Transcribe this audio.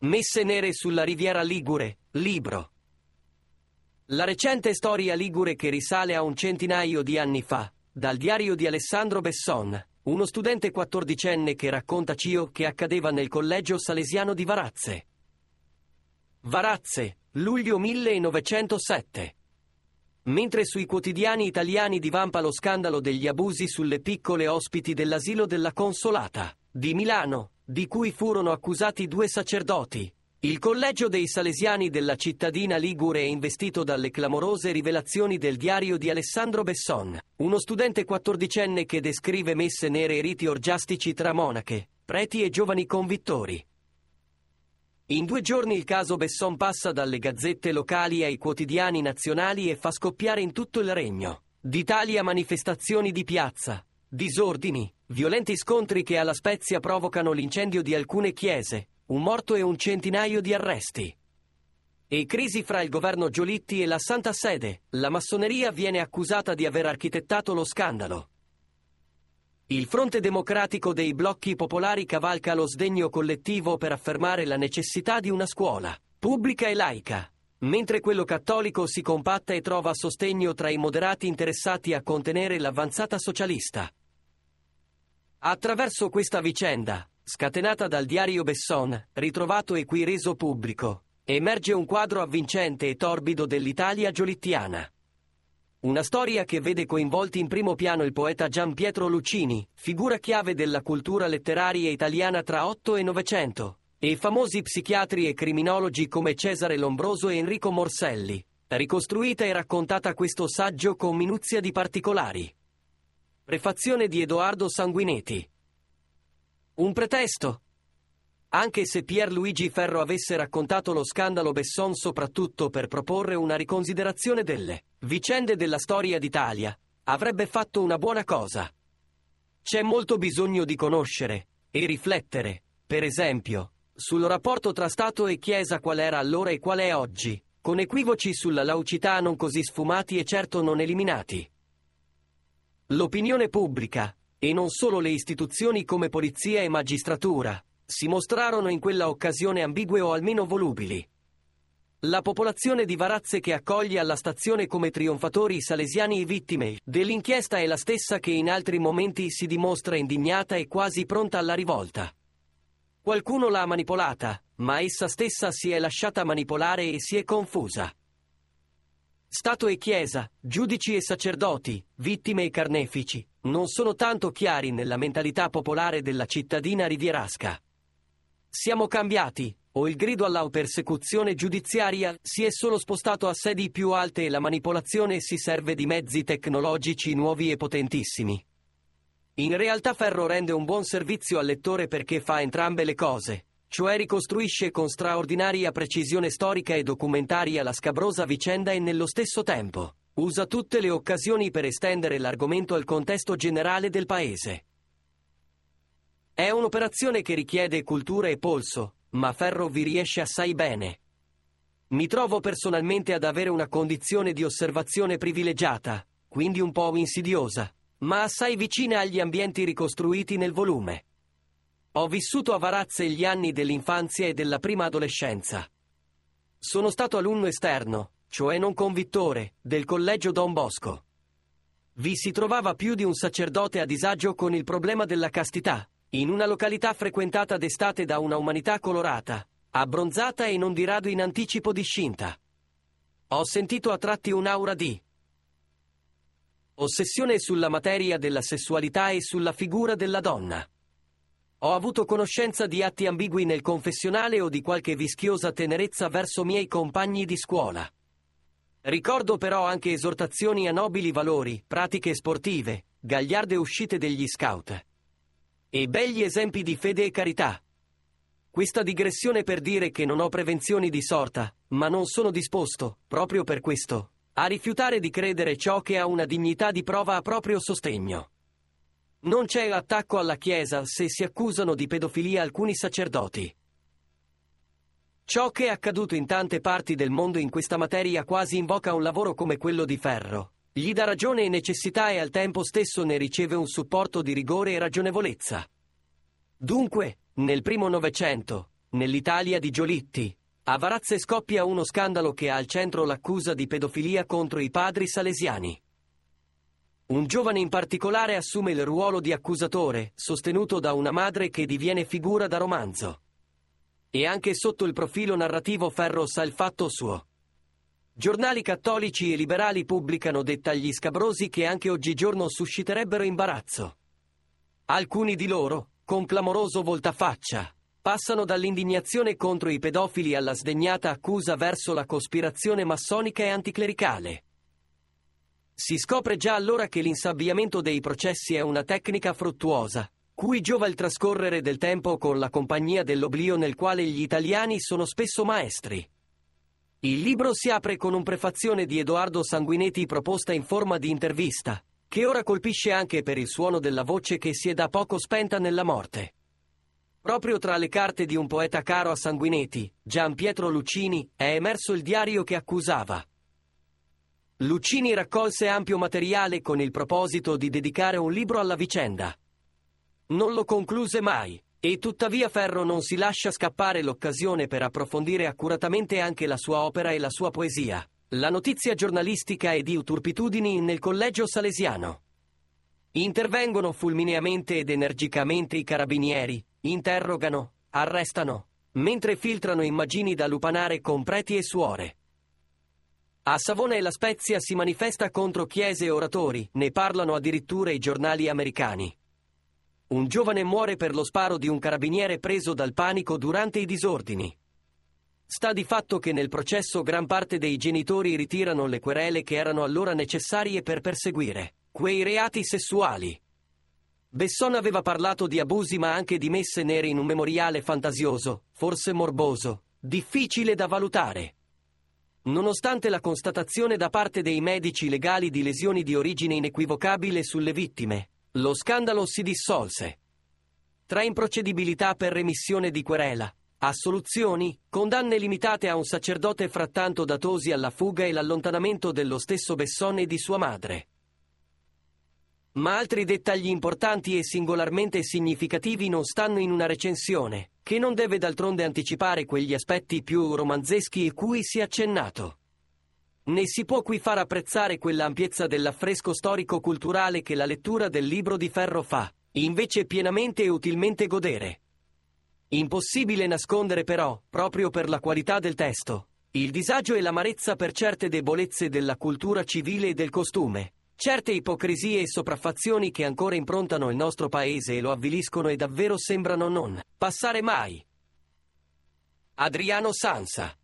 Messe nere sulla riviera Ligure, libro. La recente storia ligure che risale a un centinaio di anni fa, dal diario di Alessandro Besson, uno studente quattordicenne che racconta ciò che accadeva nel collegio salesiano di Varazze. Varazze, luglio 1907. Mentre sui quotidiani italiani divampa lo scandalo degli abusi sulle piccole ospiti dell'asilo della Consolata di Milano, di cui furono accusati due sacerdoti, il collegio dei Salesiani della cittadina Ligure è investito dalle clamorose rivelazioni del diario di Alessandro Besson, uno studente quattordicenne che descrive messe nere e riti orgiastici tra monache, preti e giovani convittori. In due giorni il caso Besson passa dalle gazzette locali ai quotidiani nazionali e fa scoppiare in tutto il regno d'Italia manifestazioni di piazza, disordini, violenti scontri che alla Spezia provocano l'incendio di alcune chiese, un morto e un centinaio di arresti. E crisi fra il governo Giolitti e la Santa Sede. La massoneria viene accusata di aver architettato lo scandalo. Il fronte democratico dei blocchi popolari cavalca lo sdegno collettivo per affermare la necessità di una scuola, pubblica e laica, mentre quello cattolico si compatta e trova sostegno tra i moderati interessati a contenere l'avanzata socialista. Attraverso questa vicenda, scatenata dal diario Besson, ritrovato e qui reso pubblico, emerge un quadro avvincente e torbido dell'Italia giolittiana. Una storia che vede coinvolti in primo piano il poeta Gian Pietro Lucini, figura chiave della cultura letteraria italiana tra 8 e 900, e famosi psichiatri e criminologi come Cesare Lombroso e Enrico Morselli. Ricostruita e raccontata questo saggio con minuzia di particolari. Prefazione di Edoardo Sanguinetti. Un pretesto, anche se Pierluigi Ferro avesse raccontato lo scandalo Besson soprattutto per proporre una riconsiderazione delle vicende della storia d'Italia, avrebbe fatto una buona cosa. C'è molto bisogno di conoscere e riflettere, per esempio, sul rapporto tra Stato e Chiesa qual era allora e qual è oggi, con equivoci sulla laucità non così sfumati e certo non eliminati. L'opinione pubblica, e non solo le istituzioni come polizia e magistratura, si mostrarono in quella occasione ambigue o almeno volubili. La popolazione di Varazze che accoglie alla stazione come trionfatori i salesiani vittime dell'inchiesta è la stessa che in altri momenti si dimostra indignata e quasi pronta alla rivolta. Qualcuno l'ha manipolata, ma essa stessa si è lasciata manipolare e si è confusa. Stato e Chiesa, giudici e sacerdoti, vittime e carnefici, non sono tanto chiari nella mentalità popolare della cittadina rivierasca. Siamo cambiati, o il grido alla persecuzione giudiziaria si è solo spostato a sedi più alte e la manipolazione si serve di mezzi tecnologici nuovi e potentissimi. In realtà Ferro rende un buon servizio al lettore perché fa entrambe le cose, cioè ricostruisce con straordinaria precisione storica e documentaria la scabrosa vicenda e nello stesso tempo usa tutte le occasioni per estendere l'argomento al contesto generale del paese. È un'operazione che richiede cultura e polso, ma Ferro vi riesce assai bene. Mi trovo personalmente ad avere una condizione di osservazione privilegiata, quindi un po' insidiosa, ma assai vicina agli ambienti ricostruiti nel volume. Ho vissuto a Varazze gli anni dell'infanzia e della prima adolescenza. Sono stato alunno esterno, cioè non convittore, del collegio Don Bosco. Vi si trovava più di un sacerdote a disagio con il problema della castità, in una località frequentata d'estate da una umanità colorata, abbronzata e non di rado in anticipo discinta. Ho sentito a tratti un'aura di ossessione sulla materia della sessualità e sulla figura della donna. Ho avuto conoscenza di atti ambigui nel confessionale o di qualche vischiosa tenerezza verso miei compagni di scuola. Ricordo però anche esortazioni a nobili valori, pratiche sportive, gagliarde uscite degli scout. E begli esempi di fede e carità. Questa digressione per dire che non ho prevenzioni di sorta, ma non sono disposto, proprio per questo, a rifiutare di credere ciò che ha una dignità di prova a proprio sostegno. Non c'è attacco alla Chiesa se si accusano di pedofilia alcuni sacerdoti. Ciò che è accaduto in tante parti del mondo in questa materia quasi invoca un lavoro come quello di Ferro, gli dà ragione e necessità e al tempo stesso ne riceve un supporto di rigore e ragionevolezza. Dunque, nel primo Novecento, nell'Italia di Giolitti, a Varazze scoppia uno scandalo che ha al centro l'accusa di pedofilia contro i padri salesiani. Un giovane in particolare assume il ruolo di accusatore, sostenuto da una madre che diviene figura da romanzo. E anche sotto il profilo narrativo Ferro sa il fatto suo. Giornali cattolici e liberali pubblicano dettagli scabrosi che anche oggigiorno susciterebbero imbarazzo. Alcuni di loro, con clamoroso voltafaccia, passano dall'indignazione contro i pedofili alla sdegnata accusa verso la cospirazione massonica e anticlericale. Si scopre già allora che l'insabbiamento dei processi è una tecnica fruttuosa, cui giova il trascorrere del tempo con la compagnia dell'oblio nel quale gli italiani sono spesso maestri. Il libro si apre con un prefazione di Edoardo Sanguinetti proposta in forma di intervista, che ora colpisce anche per il suono della voce che si è da poco spenta nella morte. Proprio tra le carte di un poeta caro a Sanguinetti, Gian Pietro Lucini, è emerso il diario che accusava. Lucini raccolse ampio materiale con il proposito di dedicare un libro alla vicenda. Non lo concluse mai, e tuttavia Ferro non si lascia scappare l'occasione per approfondire accuratamente anche la sua opera e la sua poesia. La notizia giornalistica e di uturpitudini nel collegio salesiano. Intervengono fulmineamente ed energicamente i carabinieri, interrogano, arrestano, mentre filtrano immagini da lupanare con preti e suore. A Savona e La Spezia si manifesta contro chiese e oratori, ne parlano addirittura i giornali americani. Un giovane muore per lo sparo di un carabiniere preso dal panico durante i disordini. Sta di fatto che nel processo gran parte dei genitori ritirano le querele che erano allora necessarie per perseguire quei reati sessuali. Besson aveva parlato di abusi ma anche di messe nere in un memoriale fantasioso, forse morboso, difficile da valutare. Nonostante la constatazione da parte dei medici legali di lesioni di origine inequivocabile sulle vittime, lo scandalo si dissolse. Tra improcedibilità per remissione di querela, assoluzioni, condanne limitate a un sacerdote frattanto datosi alla fuga e l'allontanamento dello stesso Besson e di sua madre. Ma altri dettagli importanti e singolarmente significativi non stanno in una recensione, che non deve d'altronde anticipare quegli aspetti più romanzeschi cui si è accennato. Né si può qui far apprezzare quell'ampiezza dell'affresco storico-culturale che la lettura del libro di ferro fa, invece pienamente e utilmente godere. Impossibile nascondere però, proprio per la qualità del testo, il disagio e l'amarezza per certe debolezze della cultura civile e del costume, certe ipocrisie e sopraffazioni che ancora improntano il nostro paese e lo avviliscono e davvero sembrano non passare mai. Adriano Sansa